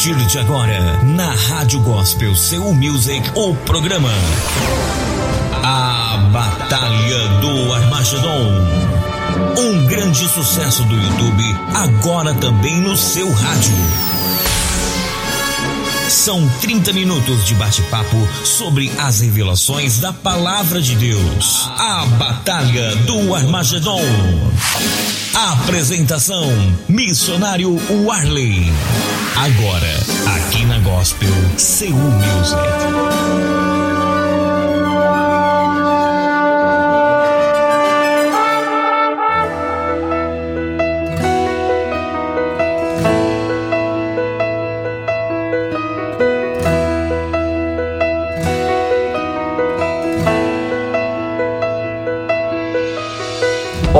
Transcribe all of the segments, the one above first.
partir de agora, na Rádio Gospel Seu Music, o programa A Batalha do Armagedon. Um grande sucesso do YouTube, agora também no seu rádio. São 30 minutos de bate-papo sobre as revelações da Palavra de Deus. A Batalha do Armagedon. Apresentação: Missionário Warley. Agora, aqui na Gospel Seul Music.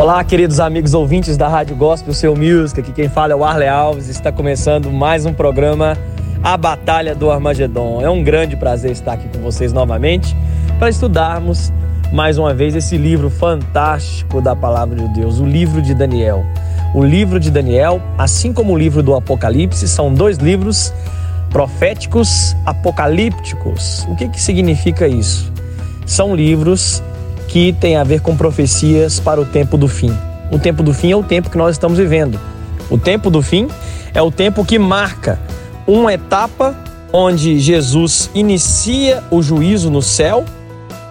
Olá, queridos amigos ouvintes da Rádio Gospel Seu Music. Aqui quem fala é o Arle Alves. Está começando mais um programa A Batalha do Armagedon. É um grande prazer estar aqui com vocês novamente para estudarmos mais uma vez esse livro fantástico da palavra de Deus, o livro de Daniel. O livro de Daniel, assim como o livro do Apocalipse, são dois livros proféticos apocalípticos. O que, que significa isso? São livros que tem a ver com profecias para o tempo do fim. O tempo do fim é o tempo que nós estamos vivendo. O tempo do fim é o tempo que marca uma etapa onde Jesus inicia o juízo no céu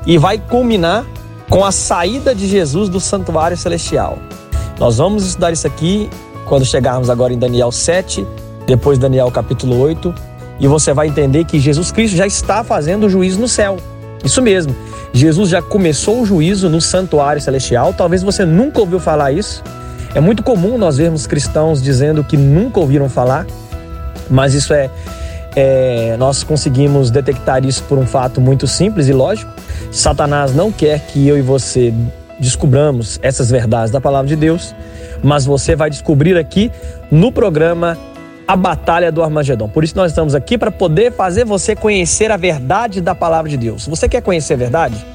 e vai culminar com a saída de Jesus do santuário celestial. Nós vamos estudar isso aqui quando chegarmos agora em Daniel 7, depois Daniel capítulo 8, e você vai entender que Jesus Cristo já está fazendo o juízo no céu. Isso mesmo. Jesus já começou o juízo no santuário celestial. Talvez você nunca ouviu falar isso. É muito comum nós vermos cristãos dizendo que nunca ouviram falar, mas isso é, é, nós conseguimos detectar isso por um fato muito simples e lógico. Satanás não quer que eu e você descubramos essas verdades da palavra de Deus, mas você vai descobrir aqui no programa a batalha do Armagedon. Por isso nós estamos aqui para poder fazer você conhecer a verdade da palavra de Deus. Você quer conhecer a verdade?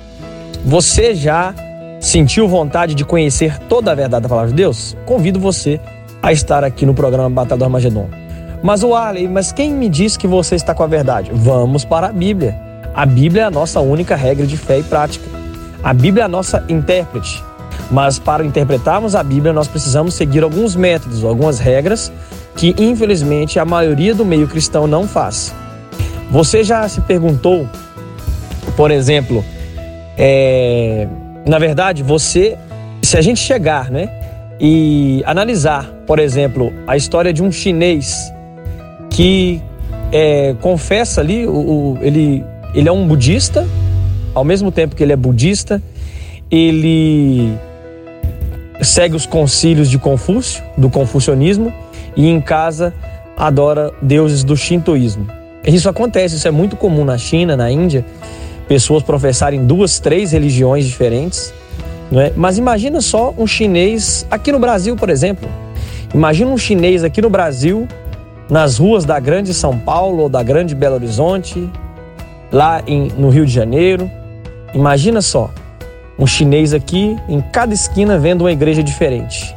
Você já sentiu vontade de conhecer toda a verdade da palavra de Deus? Convido você a estar aqui no programa Batalha do Armagedon. Mas o Arley, mas quem me diz que você está com a verdade? Vamos para a Bíblia. A Bíblia é a nossa única regra de fé e prática. A Bíblia é a nossa intérprete. Mas para interpretarmos a Bíblia, nós precisamos seguir alguns métodos, algumas regras que infelizmente a maioria do meio cristão não faz. Você já se perguntou, por exemplo, é, na verdade, você, se a gente chegar, né, e analisar, por exemplo, a história de um chinês que é, confessa ali, o, o, ele, ele é um budista, ao mesmo tempo que ele é budista, ele segue os concílios de Confúcio, do confucionismo, e em casa adora deuses do shintoísmo. Isso acontece, isso é muito comum na China, na Índia, pessoas professarem duas, três religiões diferentes. Não é? Mas imagina só um chinês aqui no Brasil, por exemplo. Imagina um chinês aqui no Brasil, nas ruas da Grande São Paulo ou da Grande Belo Horizonte, lá em, no Rio de Janeiro. Imagina só, um chinês aqui em cada esquina vendo uma igreja diferente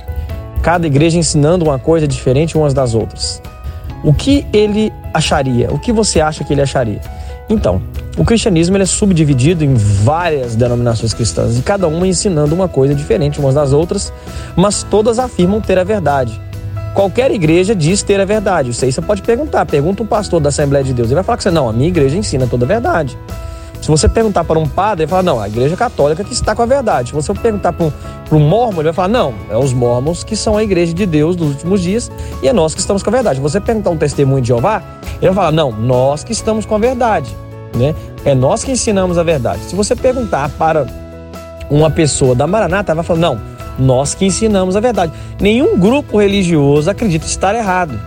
cada igreja ensinando uma coisa diferente umas das outras. O que ele acharia? O que você acha que ele acharia? Então, o cristianismo é subdividido em várias denominações cristãs e cada uma ensinando uma coisa diferente umas das outras, mas todas afirmam ter a verdade. Qualquer igreja diz ter a verdade. Isso aí você pode perguntar. Pergunta um pastor da Assembleia de Deus. Ele vai falar que você, não, a minha igreja ensina toda a verdade. Se você perguntar para um padre, ele fala, não, a igreja católica que está com a verdade. Se você perguntar para um, para um mormon, ele vai falar, não, é os mormons que são a igreja de Deus dos últimos dias e é nós que estamos com a verdade. Você perguntar um testemunho de Jeová, ele vai falar, não, nós que estamos com a verdade. Né? É nós que ensinamos a verdade. Se você perguntar para uma pessoa da Maranata, vai falar, não, nós que ensinamos a verdade. Nenhum grupo religioso acredita estar errado.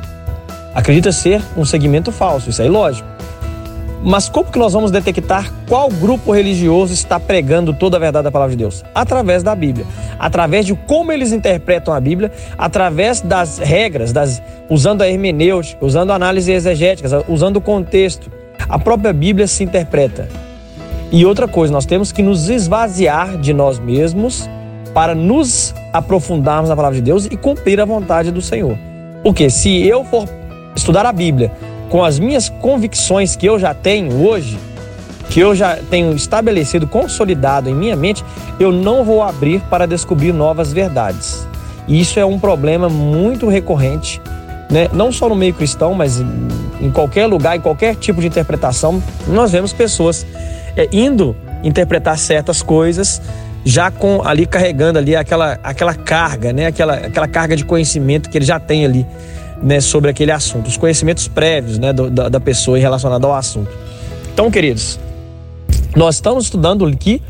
Acredita ser um segmento falso, isso é ilógico. Mas como que nós vamos detectar qual grupo religioso está pregando toda a verdade da palavra de Deus? Através da Bíblia, através de como eles interpretam a Bíblia, através das regras, das, usando a hermenêutica, usando a análise exegética, usando o contexto. A própria Bíblia se interpreta. E outra coisa, nós temos que nos esvaziar de nós mesmos para nos aprofundarmos na palavra de Deus e cumprir a vontade do Senhor. Porque se eu for estudar a Bíblia com as minhas convicções que eu já tenho hoje, que eu já tenho estabelecido, consolidado em minha mente, eu não vou abrir para descobrir novas verdades. E isso é um problema muito recorrente, né? não só no meio cristão, mas em qualquer lugar, em qualquer tipo de interpretação, nós vemos pessoas é, indo interpretar certas coisas já com ali carregando ali aquela, aquela carga, né? aquela, aquela carga de conhecimento que ele já tem ali né? sobre aquele assunto, os conhecimentos prévios né? Do, da, da pessoa relacionado ao assunto. Então, queridos, nós estamos estudando aqui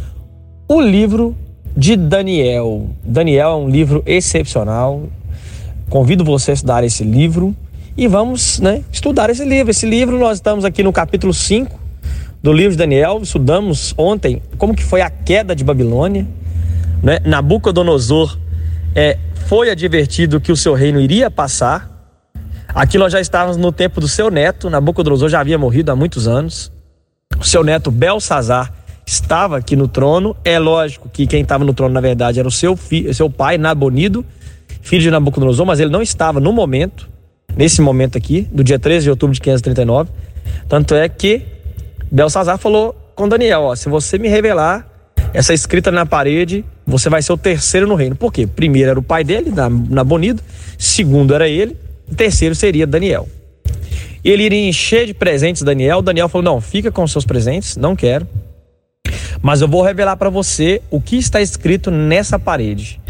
o livro de Daniel. Daniel é um livro excepcional. Convido você a estudar esse livro e vamos né, estudar esse livro. Esse livro nós estamos aqui no capítulo 5 do livro de Daniel. Estudamos ontem como que foi a queda de Babilônia. Né? Nabucodonosor é, foi advertido que o seu reino iria passar. Aqui nós já estávamos no tempo do seu neto. Nabucodonosor já havia morrido há muitos anos. O seu neto Belsazar estava aqui no trono. É lógico que quem estava no trono, na verdade, era o seu, filho, seu pai, Nabonido, filho de Nabucodonosor, mas ele não estava no momento, nesse momento aqui, do dia 13 de outubro de 539. Tanto é que Belsazar falou com Daniel: ó, se você me revelar essa escrita na parede, você vai ser o terceiro no reino. Por quê? Primeiro era o pai dele, Nabonido, segundo era ele, o terceiro seria Daniel. Ele iria encher de presentes Daniel. Daniel falou: Não, fica com seus presentes, não quero. Mas eu vou revelar para você o que está escrito nessa parede.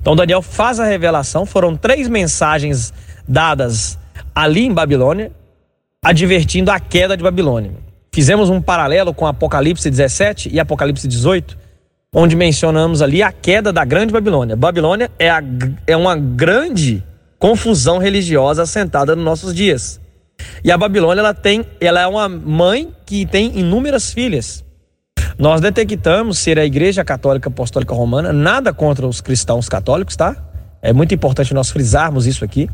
Então Daniel faz a revelação. Foram três mensagens dadas ali em Babilônia, advertindo a queda de Babilônia. Fizemos um paralelo com Apocalipse 17 e Apocalipse 18, onde mencionamos ali a queda da grande Babilônia. Babilônia é, a, é uma grande confusão religiosa assentada nos nossos dias. E a Babilônia ela tem, ela é uma mãe que tem inúmeras filhas. Nós detectamos ser a Igreja Católica Apostólica Romana, nada contra os cristãos católicos, tá? É muito importante nós frisarmos isso aqui.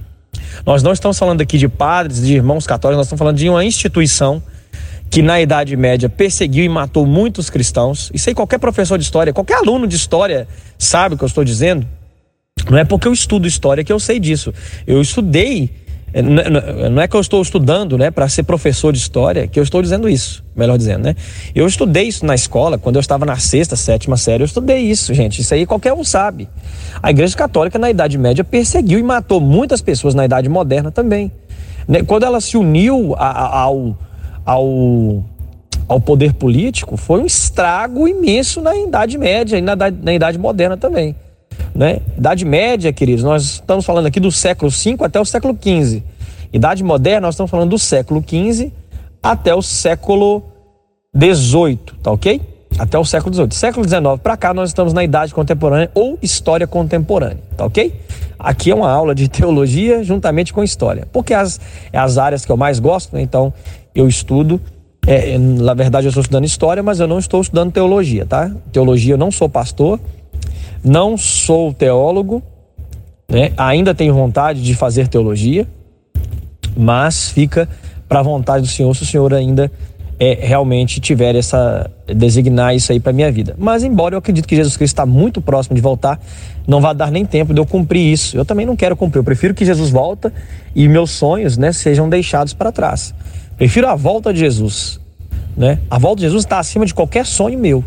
Nós não estamos falando aqui de padres, de irmãos católicos, nós estamos falando de uma instituição que na Idade Média perseguiu e matou muitos cristãos. Isso aí qualquer professor de história, qualquer aluno de história sabe o que eu estou dizendo. Não é porque eu estudo história que eu sei disso. Eu estudei é, não é que eu estou estudando, né, para ser professor de história, que eu estou dizendo isso, melhor dizendo, né? Eu estudei isso na escola, quando eu estava na sexta, sétima série, eu estudei isso, gente. Isso aí qualquer um sabe. A Igreja Católica na Idade Média perseguiu e matou muitas pessoas na Idade Moderna também. Né, quando ela se uniu ao, ao, ao poder político, foi um estrago imenso na Idade Média e na, na Idade Moderna também. Né? Idade Média, queridos, nós estamos falando aqui do século V até o século XV. Idade Moderna, nós estamos falando do século XV até o século XVIII, tá ok? Até o século XVIII. Século XIX para cá, nós estamos na Idade Contemporânea ou História Contemporânea, tá ok? Aqui é uma aula de teologia juntamente com história, porque as, é as áreas que eu mais gosto, né? então eu estudo. É, na verdade, eu estou estudando história, mas eu não estou estudando teologia, tá? Teologia, eu não sou pastor, não sou teólogo, né? ainda tenho vontade de fazer teologia, mas fica para a vontade do Senhor se o Senhor ainda é, realmente tiver essa designar isso aí para minha vida. Mas embora eu acredito que Jesus Cristo está muito próximo de voltar, não vai dar nem tempo de eu cumprir isso. Eu também não quero cumprir. Eu prefiro que Jesus volta e meus sonhos, né, sejam deixados para trás. Prefiro a volta de Jesus, né? A volta de Jesus está acima de qualquer sonho meu.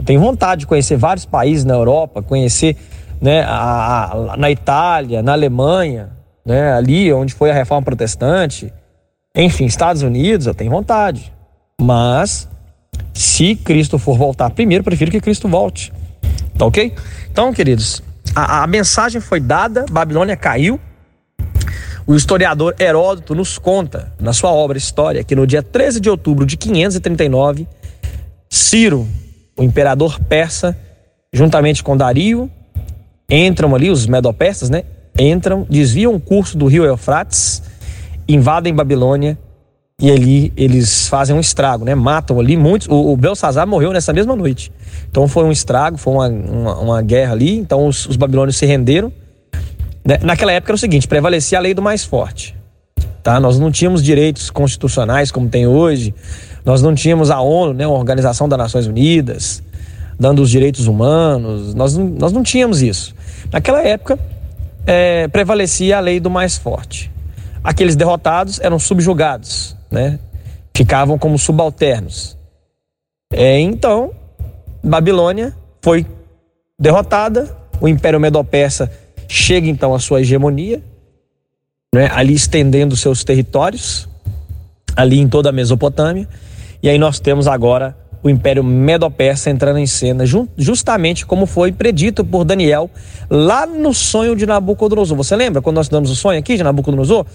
Eu tenho vontade de conhecer vários países na Europa, conhecer né, a, a, na Itália, na Alemanha, né, ali onde foi a reforma protestante. Enfim, Estados Unidos, eu tenho vontade. Mas, se Cristo for voltar primeiro, prefiro que Cristo volte. Tá ok? Então, queridos, a, a mensagem foi dada, Babilônia caiu. O historiador Heródoto nos conta, na sua obra História, que no dia 13 de outubro de 539, Ciro, o imperador persa, juntamente com Dario, entram ali, os medopersas, né? Entram, desviam o curso do rio Eufrates, invadem Babilônia e ali eles fazem um estrago, né? Matam ali muitos. O, o Belsazar morreu nessa mesma noite. Então foi um estrago, foi uma, uma, uma guerra ali. Então os, os babilônios se renderam. Né? Naquela época era o seguinte: prevalecia a lei do mais forte. Tá? Nós não tínhamos direitos constitucionais como tem hoje. Nós não tínhamos a ONU, né, a Organização das Nações Unidas, dando os direitos humanos. Nós não, nós não tínhamos isso. Naquela época, é, prevalecia a lei do mais forte. Aqueles derrotados eram subjugados. né? Ficavam como subalternos. É, então, Babilônia foi derrotada, o Império Medo-Persa chega então à sua hegemonia, né? ali estendendo seus territórios, ali em toda a Mesopotâmia. E aí nós temos agora o Império Medo-Persa entrando em cena, justamente como foi predito por Daniel lá no sonho de Nabucodonosor. Você lembra quando nós damos o sonho aqui de Nabucodonosor?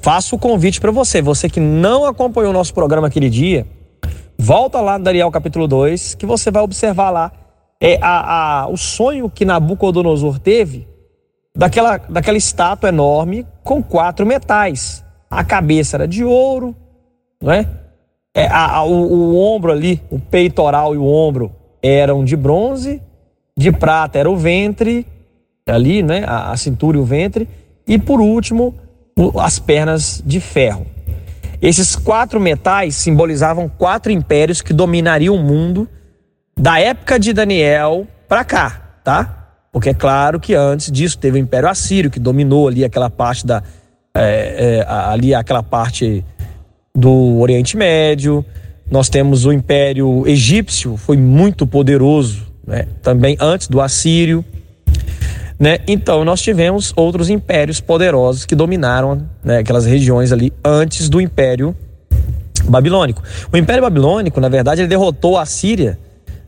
Faço o convite para você, você que não acompanhou o nosso programa aquele dia, volta lá no Daniel capítulo 2, que você vai observar lá é, a, a, o sonho que Nabucodonosor teve daquela, daquela estátua enorme com quatro metais. A cabeça era de ouro, não é? é a, a, o, o ombro ali, o peitoral e o ombro eram de bronze, de prata era o ventre, ali, né? A, a cintura e o ventre, e por último, o, as pernas de ferro. Esses quatro metais simbolizavam quatro impérios que dominariam o mundo da época de Daniel para cá, tá? Porque é claro que antes disso teve o Império Assírio que dominou ali aquela parte da é, é, ali aquela parte do Oriente Médio. Nós temos o Império Egípcio, foi muito poderoso, né? também antes do Assírio. Né? Então, nós tivemos outros impérios poderosos que dominaram né, aquelas regiões ali antes do Império Babilônico. O Império Babilônico, na verdade, ele derrotou a Síria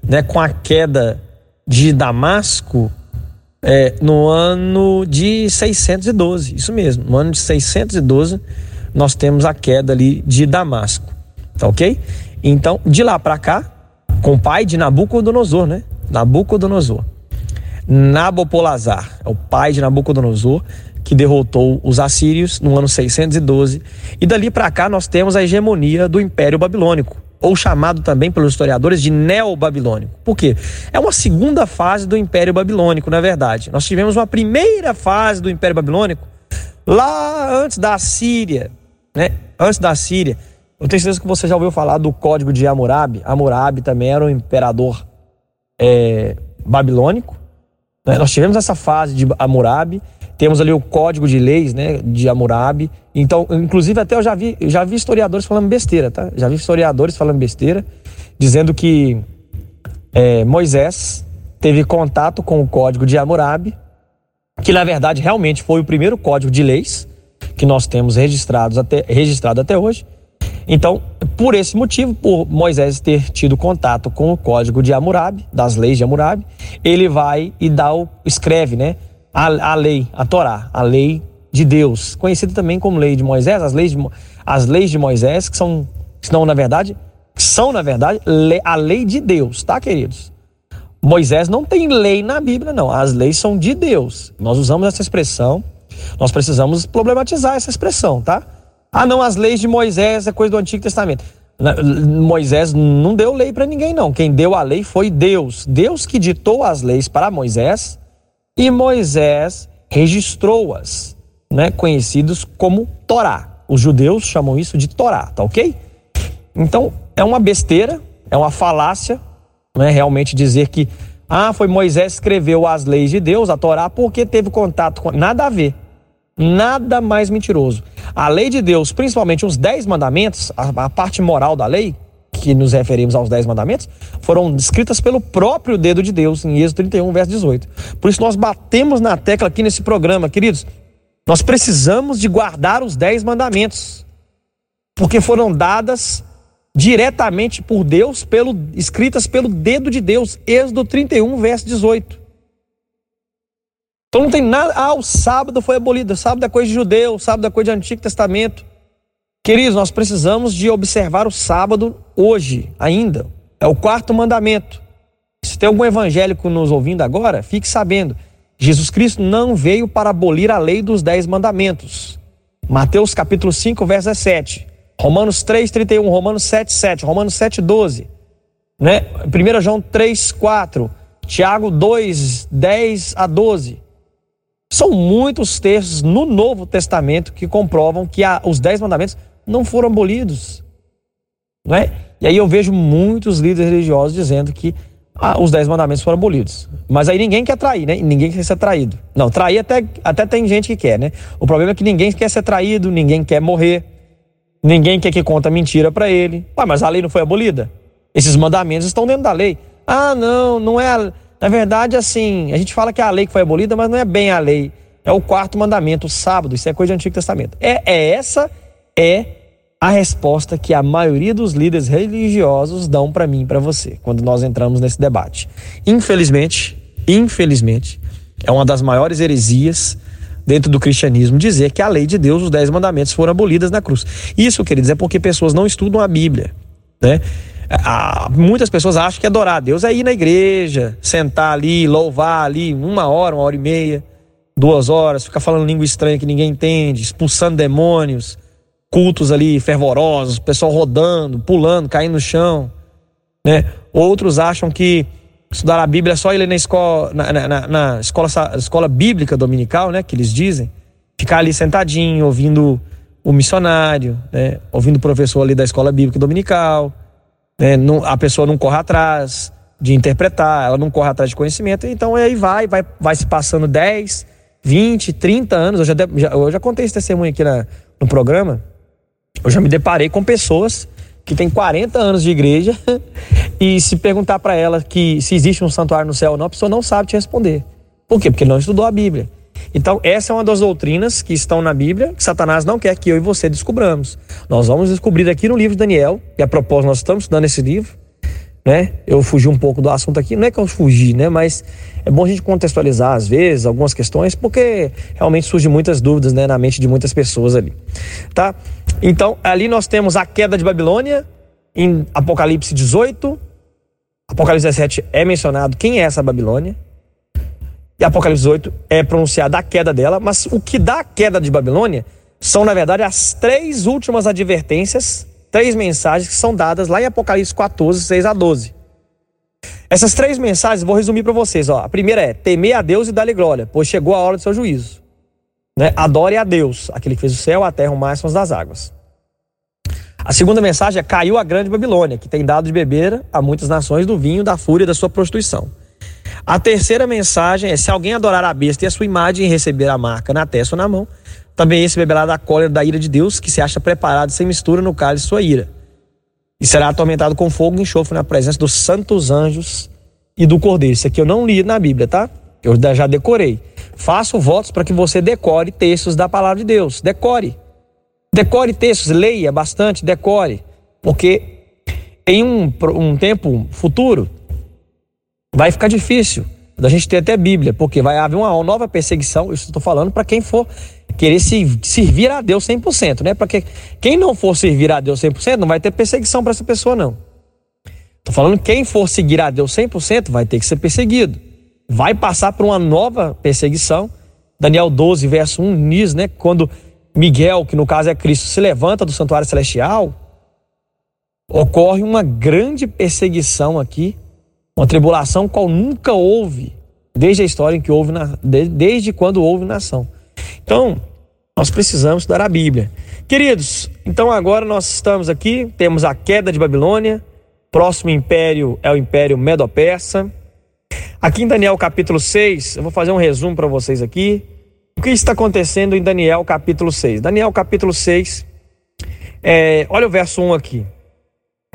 né, com a queda de Damasco é, no ano de 612. Isso mesmo, no ano de 612 nós temos a queda ali de Damasco. Tá ok? Então, de lá para cá, com o pai de Nabucodonosor, né? Nabucodonosor. Nabopolazar é o pai de Nabucodonosor que derrotou os assírios no ano 612. E dali para cá nós temos a hegemonia do Império Babilônico, ou chamado também pelos historiadores de Neo-Babilônico. Por quê? É uma segunda fase do Império Babilônico, na verdade. Nós tivemos uma primeira fase do Império Babilônico lá antes da Síria, né? Antes da Síria. Eu tenho certeza que você já ouviu falar do Código de Hammurabi. Hammurabi também era um imperador é, babilônico. Né? Nós tivemos essa fase de Hammurabi. Temos ali o Código de Leis, né, de Hammurabi. Então, inclusive até eu já vi, já vi historiadores falando besteira, tá? Já vi historiadores falando besteira, dizendo que é, Moisés teve contato com o Código de Hammurabi, que na verdade realmente foi o primeiro código de leis que nós temos registrados até, registrado até hoje. Então, por esse motivo, por Moisés ter tido contato com o código de Hammurabi, das leis de Hammurabi, ele vai e dá o, escreve, né, a, a lei, a Torá, a lei de Deus, conhecida também como lei de Moisés, as leis de, as leis de Moisés, que são, que são na verdade, são na verdade a lei de Deus, tá, queridos? Moisés não tem lei na Bíblia, não. As leis são de Deus. Nós usamos essa expressão, nós precisamos problematizar essa expressão, tá? Ah, não, as leis de Moisés é coisa do Antigo Testamento. Moisés não deu lei para ninguém, não. Quem deu a lei foi Deus. Deus que ditou as leis para Moisés e Moisés registrou-as, né, conhecidos como Torá. Os judeus chamam isso de Torá, tá ok? Então, é uma besteira, é uma falácia, né, realmente dizer que ah, foi Moisés que escreveu as leis de Deus, a Torá, porque teve contato com. Nada a ver. Nada mais mentiroso. A lei de Deus, principalmente os dez mandamentos, a, a parte moral da lei, que nos referimos aos dez mandamentos, foram escritas pelo próprio dedo de Deus, em Êxodo 31, verso 18. Por isso nós batemos na tecla aqui nesse programa, queridos. Nós precisamos de guardar os dez mandamentos, porque foram dadas diretamente por Deus, pelo, escritas pelo dedo de Deus, Êxodo 31, verso 18. Então não tem nada. Ah, o sábado foi abolido. O sábado é coisa de judeu, o sábado é coisa de Antigo Testamento. Queridos, nós precisamos de observar o sábado hoje, ainda. É o quarto mandamento. Se tem algum evangélico nos ouvindo agora, fique sabendo. Jesus Cristo não veio para abolir a lei dos dez mandamentos. Mateus capítulo 5, verso 17. Romanos 3, 31. Romanos 7, 7. Romanos 7, 12. Né? 1 João 3, 4. Tiago 2, 10 a 12. São muitos textos no Novo Testamento que comprovam que a, os dez mandamentos não foram abolidos. Não é? E aí eu vejo muitos líderes religiosos dizendo que ah, os dez mandamentos foram abolidos. Mas aí ninguém quer trair, né? Ninguém quer ser traído. Não, trair até, até tem gente que quer, né? O problema é que ninguém quer ser traído, ninguém quer morrer. ninguém quer que conta mentira para ele. Ué, mas a lei não foi abolida? Esses mandamentos estão dentro da lei. Ah, não, não é a... Na verdade, assim, a gente fala que é a lei que foi abolida, mas não é bem a lei. É o quarto mandamento, o sábado, isso é coisa do Antigo Testamento. É, é essa é a resposta que a maioria dos líderes religiosos dão para mim e para você quando nós entramos nesse debate. Infelizmente, infelizmente, é uma das maiores heresias dentro do cristianismo dizer que a lei de Deus, os dez mandamentos, foram abolidas na cruz. Isso, queridos, é porque pessoas não estudam a Bíblia, né? muitas pessoas acham que adorar a Deus é ir na igreja, sentar ali, louvar ali uma hora, uma hora e meia, duas horas, ficar falando língua estranha que ninguém entende, expulsando demônios, cultos ali fervorosos, pessoal rodando, pulando, caindo no chão, né? Outros acham que estudar a Bíblia é só ir na escola, na, na, na escola, escola bíblica dominical, né? Que eles dizem, ficar ali sentadinho, ouvindo o missionário, né? Ouvindo o professor ali da escola bíblica dominical, né? Não, a pessoa não corre atrás de interpretar, ela não corre atrás de conhecimento, então aí vai, vai, vai se passando 10, 20, 30 anos. Eu já, eu já contei esse testemunho aqui na, no programa. Eu já me deparei com pessoas que têm 40 anos de igreja e se perguntar para ela que se existe um santuário no céu ou não, a pessoa não sabe te responder. Por quê? Porque não estudou a Bíblia. Então, essa é uma das doutrinas que estão na Bíblia que Satanás não quer que eu e você descubramos. Nós vamos descobrir aqui no livro de Daniel, e a propósito, nós estamos estudando esse livro, né? Eu fugi um pouco do assunto aqui, não é que eu fugi, né? Mas é bom a gente contextualizar às vezes algumas questões, porque realmente surgem muitas dúvidas, né, na mente de muitas pessoas ali, tá? Então, ali nós temos a queda de Babilônia em Apocalipse 18. Apocalipse 17 é mencionado quem é essa Babilônia. E Apocalipse 18 é pronunciada a queda dela, mas o que dá a queda de Babilônia são, na verdade, as três últimas advertências três mensagens que são dadas lá em Apocalipse 14, 6 a 12. Essas três mensagens vou resumir para vocês. Ó. A primeira é: temer a Deus e dar-lhe glória, pois chegou a hora do seu juízo. Né? Adore a Deus, aquele que fez o céu, a terra, o mar e das águas. A segunda mensagem é: caiu a grande Babilônia, que tem dado de beber a muitas nações do vinho da fúria da sua prostituição. A terceira mensagem é: se alguém adorar a besta e a sua imagem e receber a marca na testa ou na mão, também esse beberá da cólera da ira de Deus, que se acha preparado sem mistura no cálice sua ira. E será atormentado com fogo e enxofre na presença dos santos anjos e do cordeiro. Isso aqui eu não li na Bíblia, tá? Eu já decorei. Faço votos para que você decore textos da palavra de Deus. Decore. Decore textos, leia bastante, decore. Porque em um, um tempo futuro vai ficar difícil da gente ter até Bíblia, porque vai haver uma nova perseguição, isso estou falando para quem for querer se servir a Deus 100%, né? Porque quem não for servir a Deus 100% não vai ter perseguição para essa pessoa não. Estou falando quem for seguir a Deus 100% vai ter que ser perseguido. Vai passar por uma nova perseguição. Daniel 12, verso 1 diz, né? Quando Miguel, que no caso é Cristo, se levanta do santuário celestial, ocorre uma grande perseguição aqui uma tribulação qual nunca houve, desde a história em que houve, na, desde quando houve nação. Então, nós precisamos estudar a Bíblia. Queridos, então agora nós estamos aqui, temos a queda de Babilônia, próximo império é o Império Medo-Persa. Aqui em Daniel capítulo 6, eu vou fazer um resumo para vocês aqui. O que está acontecendo em Daniel capítulo 6? Daniel capítulo 6, é, olha o verso 1 aqui.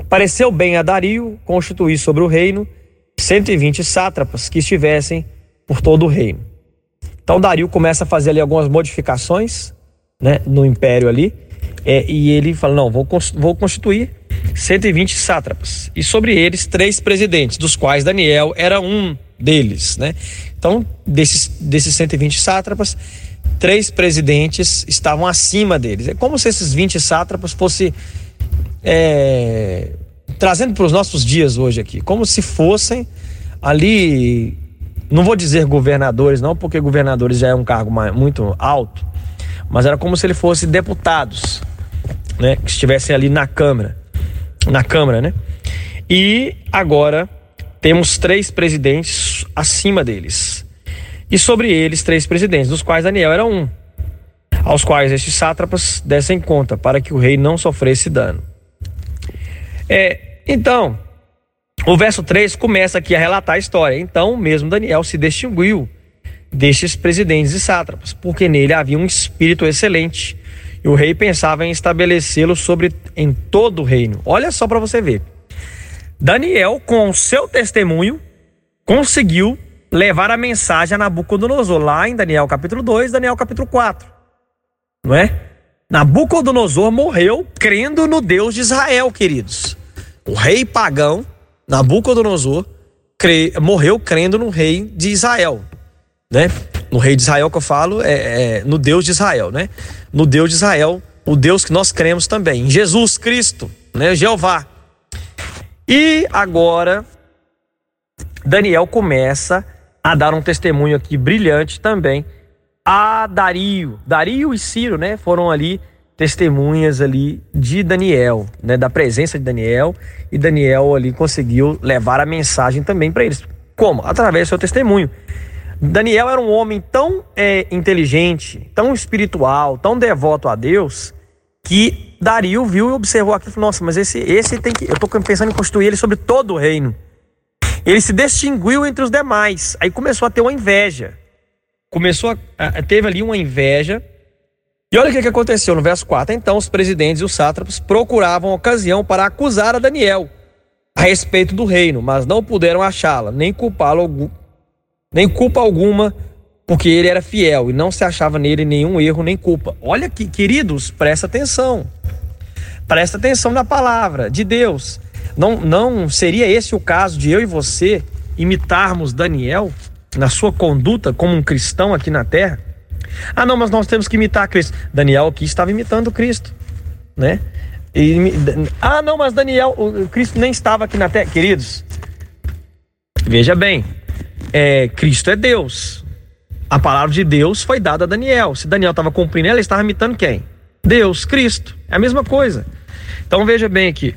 Pareceu bem a Dario constituir sobre o reino 120 sátrapas que estivessem por todo o reino. Então Dario começa a fazer ali algumas modificações né, no império ali, é, e ele fala: não, vou, vou constituir 120 sátrapas, e sobre eles três presidentes, dos quais Daniel era um deles. Né? Então, desses, desses 120 sátrapas, três presidentes estavam acima deles. É como se esses 20 sátrapas fossem é, trazendo para os nossos dias hoje aqui, como se fossem ali, não vou dizer governadores, não, porque governadores já é um cargo muito alto, mas era como se ele fosse deputados, né, que estivessem ali na Câmara, na Câmara, né? E agora temos três presidentes acima deles. E sobre eles, três presidentes, dos quais Daniel era um, aos quais estes sátrapas dessem conta, para que o rei não sofresse dano. É, então, o verso 3 começa aqui a relatar a história. Então, mesmo Daniel se distinguiu destes presidentes e sátrapas, porque nele havia um espírito excelente E o rei pensava em estabelecê-lo sobre em todo o reino. Olha só para você ver. Daniel, com o seu testemunho, conseguiu levar a mensagem a Nabucodonosor, lá em Daniel capítulo 2, Daniel capítulo 4. Não é? Nabucodonosor morreu crendo no Deus de Israel, queridos. O rei pagão, Nabucodonosor, cre... morreu crendo no rei de Israel, né? No rei de Israel que eu falo é, é no Deus de Israel, né? No Deus de Israel, o Deus que nós cremos também, em Jesus Cristo, né? Jeová. E agora Daniel começa a dar um testemunho aqui brilhante também a Dario. Dario e Ciro, né, foram ali testemunhas ali de Daniel, né, da presença de Daniel, e Daniel ali conseguiu levar a mensagem também para eles. Como? Através do seu testemunho. Daniel era um homem tão é, inteligente, tão espiritual, tão devoto a Deus, que Dario viu e observou aquilo e falou: Nossa, mas esse, esse tem que. Eu estou pensando em construir ele sobre todo o reino. Ele se distinguiu entre os demais. Aí começou a ter uma inveja. Começou a, teve ali uma inveja. E olha o que, aconteceu no verso 4. Então os presidentes e os sátrapas procuravam ocasião para acusar a Daniel a respeito do reino, mas não puderam achá-la, nem culpá-lo nem culpa alguma, porque ele era fiel e não se achava nele nenhum erro nem culpa. Olha que, queridos, presta atenção. Presta atenção na palavra de Deus. Não, não seria esse o caso de eu e você imitarmos Daniel na sua conduta como um cristão aqui na terra? Ah, não, mas nós temos que imitar Cristo. Daniel aqui estava imitando Cristo, né? E, ah, não, mas Daniel, o Cristo nem estava aqui na terra, queridos. Veja bem, é, Cristo é Deus. A palavra de Deus foi dada a Daniel. Se Daniel estava cumprindo ela, ele estava imitando quem? Deus, Cristo. É a mesma coisa. Então veja bem aqui.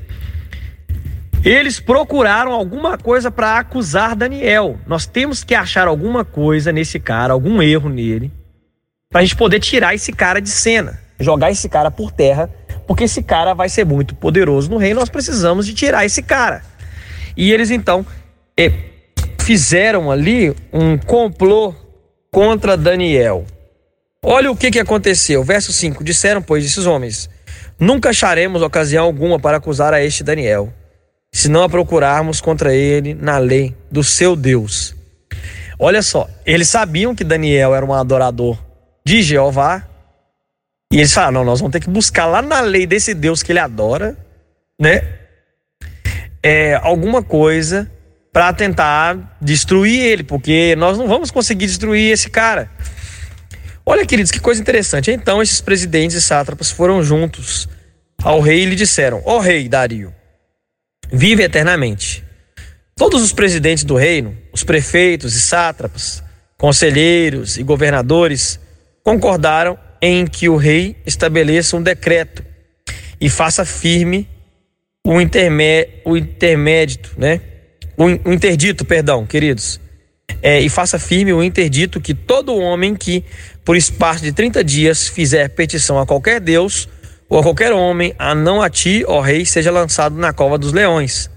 Eles procuraram alguma coisa para acusar Daniel. Nós temos que achar alguma coisa nesse cara, algum erro nele, para a gente poder tirar esse cara de cena, jogar esse cara por terra, porque esse cara vai ser muito poderoso no reino. Nós precisamos de tirar esse cara. E eles então é, fizeram ali um complô contra Daniel. Olha o que, que aconteceu. Verso 5: Disseram, pois, esses homens: Nunca acharemos ocasião alguma para acusar a este Daniel se não a procurarmos contra ele na lei do seu Deus. Olha só, eles sabiam que Daniel era um adorador de Jeová, e eles falaram: não, nós vamos ter que buscar lá na lei desse Deus que ele adora, né? É, alguma coisa para tentar destruir ele, porque nós não vamos conseguir destruir esse cara. Olha, queridos, que coisa interessante. Então, esses presidentes e sátrapas foram juntos ao rei e lhe disseram: Ó oh, rei Dario, vive eternamente. Todos os presidentes do reino, os prefeitos e sátrapas, conselheiros e governadores concordaram em que o rei estabeleça um decreto e faça firme o, intermé o né? O, o interdito, perdão, queridos. É, e faça firme o interdito que todo homem que, por espaço de 30 dias, fizer petição a qualquer Deus ou a qualquer homem, a não a ti, ó rei, seja lançado na cova dos leões.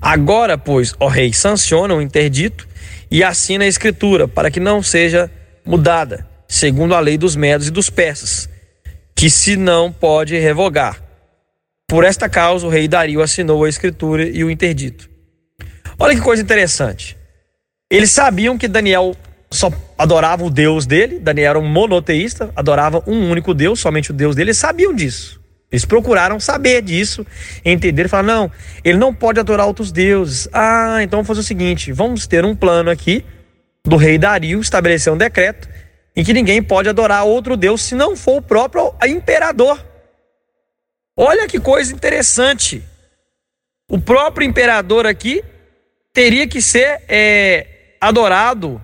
Agora, pois, ó rei, sanciona o interdito e assina a escritura, para que não seja mudada, segundo a lei dos medos e dos persas, que se não pode revogar. Por esta causa, o rei Dario assinou a escritura e o interdito. Olha que coisa interessante. Eles sabiam que Daniel só adorava o Deus dele, Daniel era um monoteísta, adorava um único Deus, somente o Deus dele, eles sabiam disso. Eles procuraram saber disso, entender, falar, não, ele não pode adorar outros deuses. Ah, então vamos fazer o seguinte, vamos ter um plano aqui do rei Dario, estabelecer um decreto em que ninguém pode adorar outro Deus se não for o próprio imperador. Olha que coisa interessante. O próprio imperador aqui teria que ser é, adorado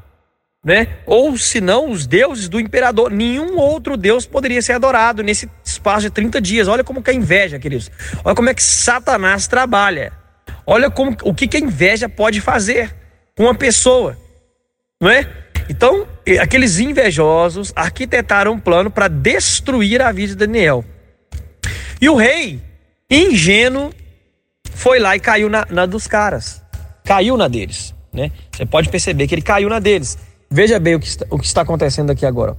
né? Ou se não, os deuses do imperador. Nenhum outro deus poderia ser adorado nesse espaço de 30 dias. Olha como que é inveja, queridos. Olha como é que Satanás trabalha. Olha como, o que, que a inveja pode fazer com uma pessoa, não é? Então, aqueles invejosos arquitetaram um plano para destruir a vida de Daniel. E o rei, ingênuo, foi lá e caiu na, na dos caras. Caiu na deles, né? Você pode perceber que ele caiu na deles. Veja bem o que está, o que está acontecendo aqui agora.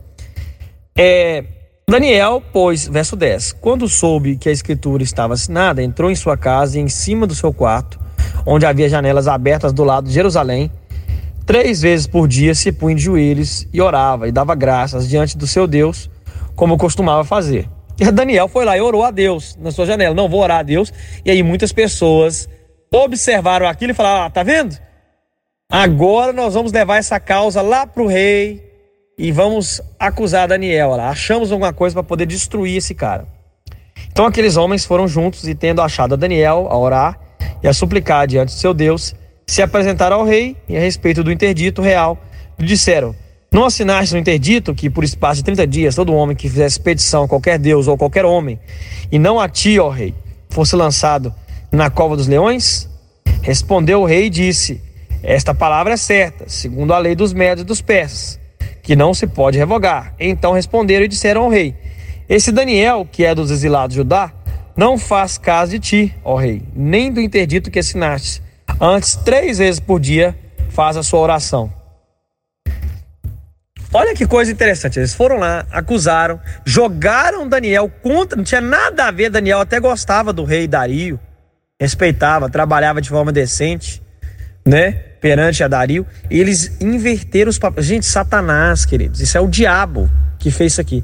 É, Daniel, pois, verso 10: Quando soube que a escritura estava assinada, entrou em sua casa e em cima do seu quarto, onde havia janelas abertas do lado de Jerusalém, três vezes por dia se punha de joelhos e orava e dava graças diante do seu Deus, como costumava fazer. E Daniel foi lá e orou a Deus na sua janela. Não vou orar a Deus. E aí muitas pessoas observaram aquilo e falaram: ah, tá vendo? Agora nós vamos levar essa causa lá para o rei e vamos acusar Daniel. Lá. Achamos alguma coisa para poder destruir esse cara. Então aqueles homens foram juntos e, tendo achado a Daniel a orar e a suplicar diante de seu Deus, se apresentaram ao rei e a respeito do interdito real, lhe disseram: Não assinaste no interdito que, por espaço de 30 dias, todo homem que fizesse petição a qualquer Deus ou qualquer homem, e não a ti, ó rei, fosse lançado na cova dos leões? Respondeu o rei e disse: Esta palavra é certa, segundo a lei dos médios e dos persas, que não se pode revogar. Então responderam e disseram ao rei: Esse Daniel, que é dos exilados de Judá, não faz caso de ti, ó rei, nem do interdito que assinaste. Antes, três vezes por dia, faz a sua oração. Olha que coisa interessante. Eles foram lá, acusaram, jogaram Daniel contra. Não tinha nada a ver. Daniel até gostava do rei Dario respeitava, trabalhava de forma decente, né? Perante a Dario. E eles inverteram os papéis. Gente, Satanás, queridos, isso é o diabo que fez isso aqui.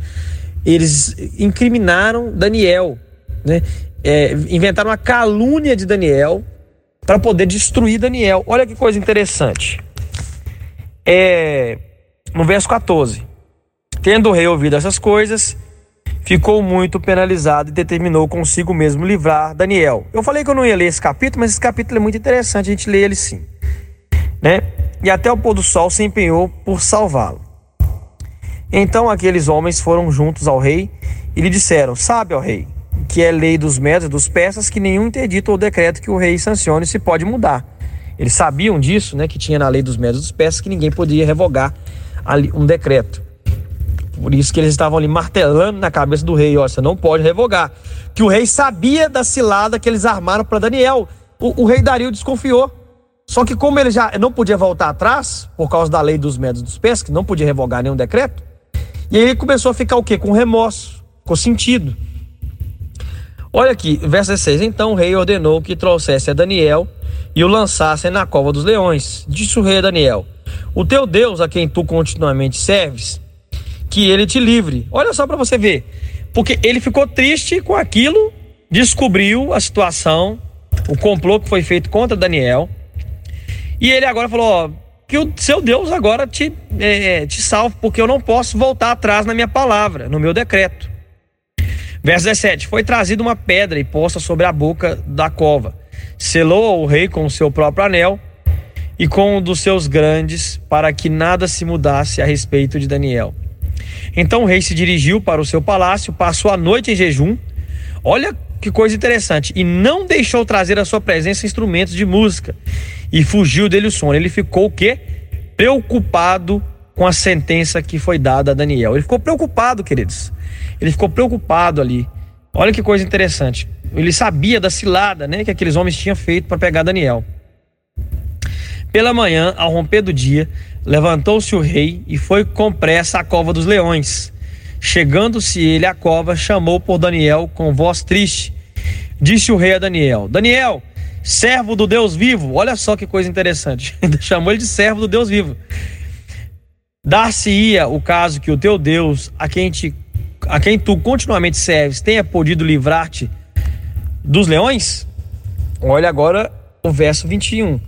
Eles incriminaram Daniel, né? É, inventaram uma calúnia de Daniel para poder destruir Daniel. Olha que coisa interessante. É, no verso 14: Tendo o rei ouvido essas coisas, ficou muito penalizado e determinou consigo mesmo livrar Daniel. Eu falei que eu não ia ler esse capítulo, mas esse capítulo é muito interessante, a gente lê ele sim. Né? E até o pôr do sol se empenhou por salvá-lo. Então aqueles homens foram juntos ao rei e lhe disseram: Sabe, ó rei, que é lei dos médios e dos persas que nenhum interdito ou decreto que o rei sancione se pode mudar. Eles sabiam disso, né, que tinha na lei dos médios dos persas que ninguém podia revogar um decreto. Por isso que eles estavam ali martelando na cabeça do rei, ó, você não pode revogar. Que o rei sabia da cilada que eles armaram para Daniel. O, o, rei Dario desconfiou. Só que como ele já não podia voltar atrás, por causa da lei dos médios dos pés, que não podia revogar nenhum decreto, e aí ele começou a ficar o quê? Com remorso, com sentido. Olha aqui, verso 16. Então o rei ordenou que trouxesse a Daniel e o lançassem na cova dos leões. Disse o rei a Daniel: O teu Deus, a quem tu continuamente serves, que ele te livre. Olha só para você ver. Porque ele ficou triste com aquilo, descobriu a situação, o complô que foi feito contra Daniel. E ele agora falou: ó, que o seu Deus agora te, é, te salve, porque eu não posso voltar atrás na minha palavra, no meu decreto. Verso 17: Foi trazida uma pedra e posta sobre a boca da cova. Selou o rei com o seu próprio anel e com um dos seus grandes, para que nada se mudasse a respeito de Daniel. Então o rei se dirigiu para o seu palácio, passou a noite em jejum. Olha que coisa interessante. E não deixou trazer à sua presença instrumentos de música. E fugiu dele o sono. Ele ficou o quê? Preocupado com a sentença que foi dada a Daniel. Ele ficou preocupado, queridos. Ele ficou preocupado ali. Olha que coisa interessante. Ele sabia da cilada, né, que aqueles homens tinham feito para pegar Daniel. Pela manhã, ao romper do dia, levantou-se o rei e foi com pressa à cova dos leões. Chegando-se ele à cova, chamou por Daniel com voz triste. Disse o rei a Daniel: Daniel, servo do Deus vivo. Olha só que coisa interessante. Chamou ele de servo do Deus vivo. Dar-se-ia o caso que o teu Deus, a quem, te, a quem tu continuamente serves, tenha podido livrar-te dos leões? Olha agora o verso 21.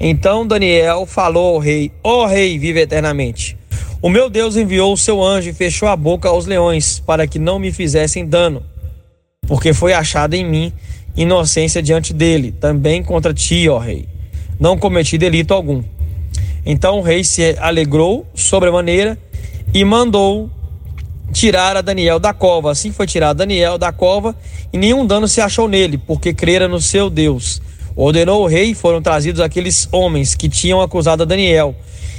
Então Daniel falou ao rei: Ó oh, rei, vive eternamente. O meu Deus enviou o seu anjo e fechou a boca aos leões, para que não me fizessem dano, porque foi achada em mim inocência diante dele, também contra ti, ó rei. Não cometi delito algum. Então o rei se alegrou sobremaneira e mandou tirar a Daniel da cova. Assim foi tirado Daniel da cova e nenhum dano se achou nele, porque crera no seu Deus. Ordenou o rei e foram trazidos aqueles homens que tinham acusado a Daniel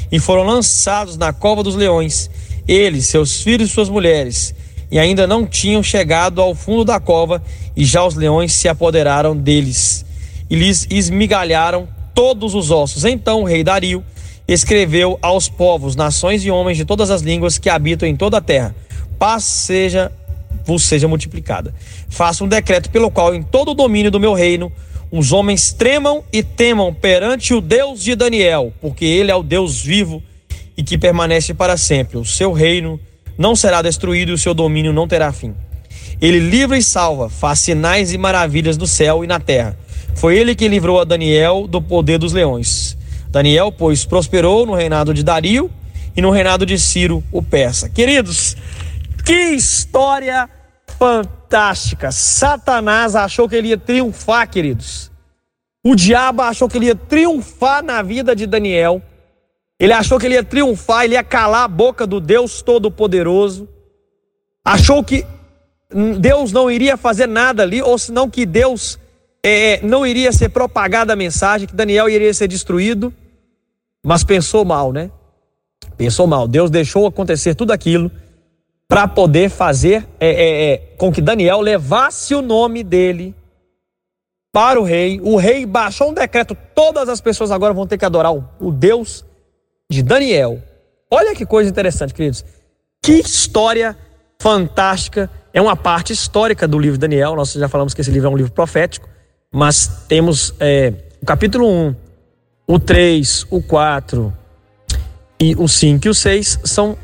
e foram lançados na cova dos leões, eles, seus filhos e suas mulheres, e ainda não tinham chegado ao fundo da cova, e já os leões se apoderaram deles e lhes esmigalharam todos os ossos. Então o rei Dario escreveu aos povos, nações e homens de todas as línguas que habitam em toda a terra: paz seja vos seja multiplicada. Faça um decreto pelo qual em todo o domínio do meu reino os homens tremam e temam perante o Deus de Daniel, porque ele é o Deus vivo e que permanece para sempre. O seu reino não será destruído e o seu domínio não terá fim. Ele livra e salva, faz sinais e maravilhas no céu e na terra. Foi ele que livrou a Daniel do poder dos leões. Daniel, pois, prosperou no reinado de Dario e no reinado de Ciro, o persa. Queridos, que história fantástica! Satanás achou que ele ia triunfar, queridos. O diabo achou que ele ia triunfar na vida de Daniel. Ele achou que ele ia triunfar, ele ia calar a boca do Deus Todo-Poderoso. Achou que Deus não iria fazer nada ali, ou senão que Deus é, não iria ser propagada a mensagem, que Daniel iria ser destruído. Mas pensou mal, né? Pensou mal. Deus deixou acontecer tudo aquilo para poder fazer é, é, é, com que Daniel levasse o nome dele para o rei. O rei baixou um decreto: todas as pessoas agora vão ter que adorar o, o Deus de Daniel. Olha que coisa interessante, queridos. Que história fantástica. É uma parte histórica do livro de Daniel. Nós já falamos que esse livro é um livro profético, mas temos é, o capítulo 1, o 3, o 4, e o 5 e o 6 são,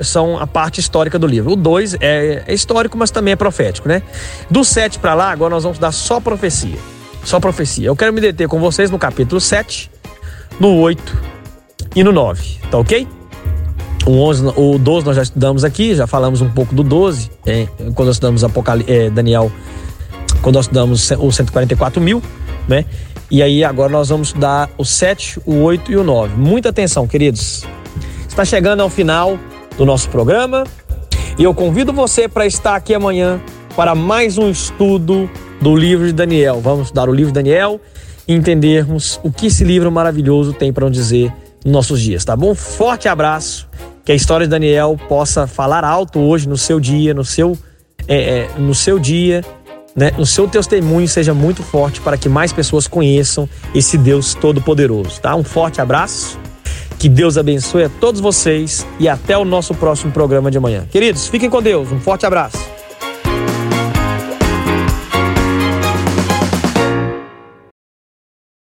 são a parte histórica do livro. O 2 é, é, histórico, mas também é profético, né? Do 7 para lá, agora nós vamos dar só profecia. Só profecia. Eu quero me deter com vocês no capítulo 7, no 8 e no 9, tá ok? O, 11, o 12 nós já estudamos aqui, já falamos um pouco do 12, é, quando nós estudamos Apocal é, Daniel, quando nós estudamos o 144 mil, né? E aí agora nós vamos estudar o 7, o 8 e o 9. Muita atenção, queridos está chegando ao final do nosso programa e eu convido você para estar aqui amanhã para mais um estudo do livro de Daniel. Vamos estudar o livro de Daniel e entendermos o que esse livro maravilhoso tem para nos dizer nos nossos dias, tá bom? Forte abraço, que a história de Daniel possa falar alto hoje no seu dia, no seu, é, é, no seu dia, né? No seu testemunho seja muito forte para que mais pessoas conheçam esse Deus todo-poderoso, tá? Um forte abraço que Deus abençoe a todos vocês e até o nosso próximo programa de amanhã. Queridos, fiquem com Deus. Um forte abraço.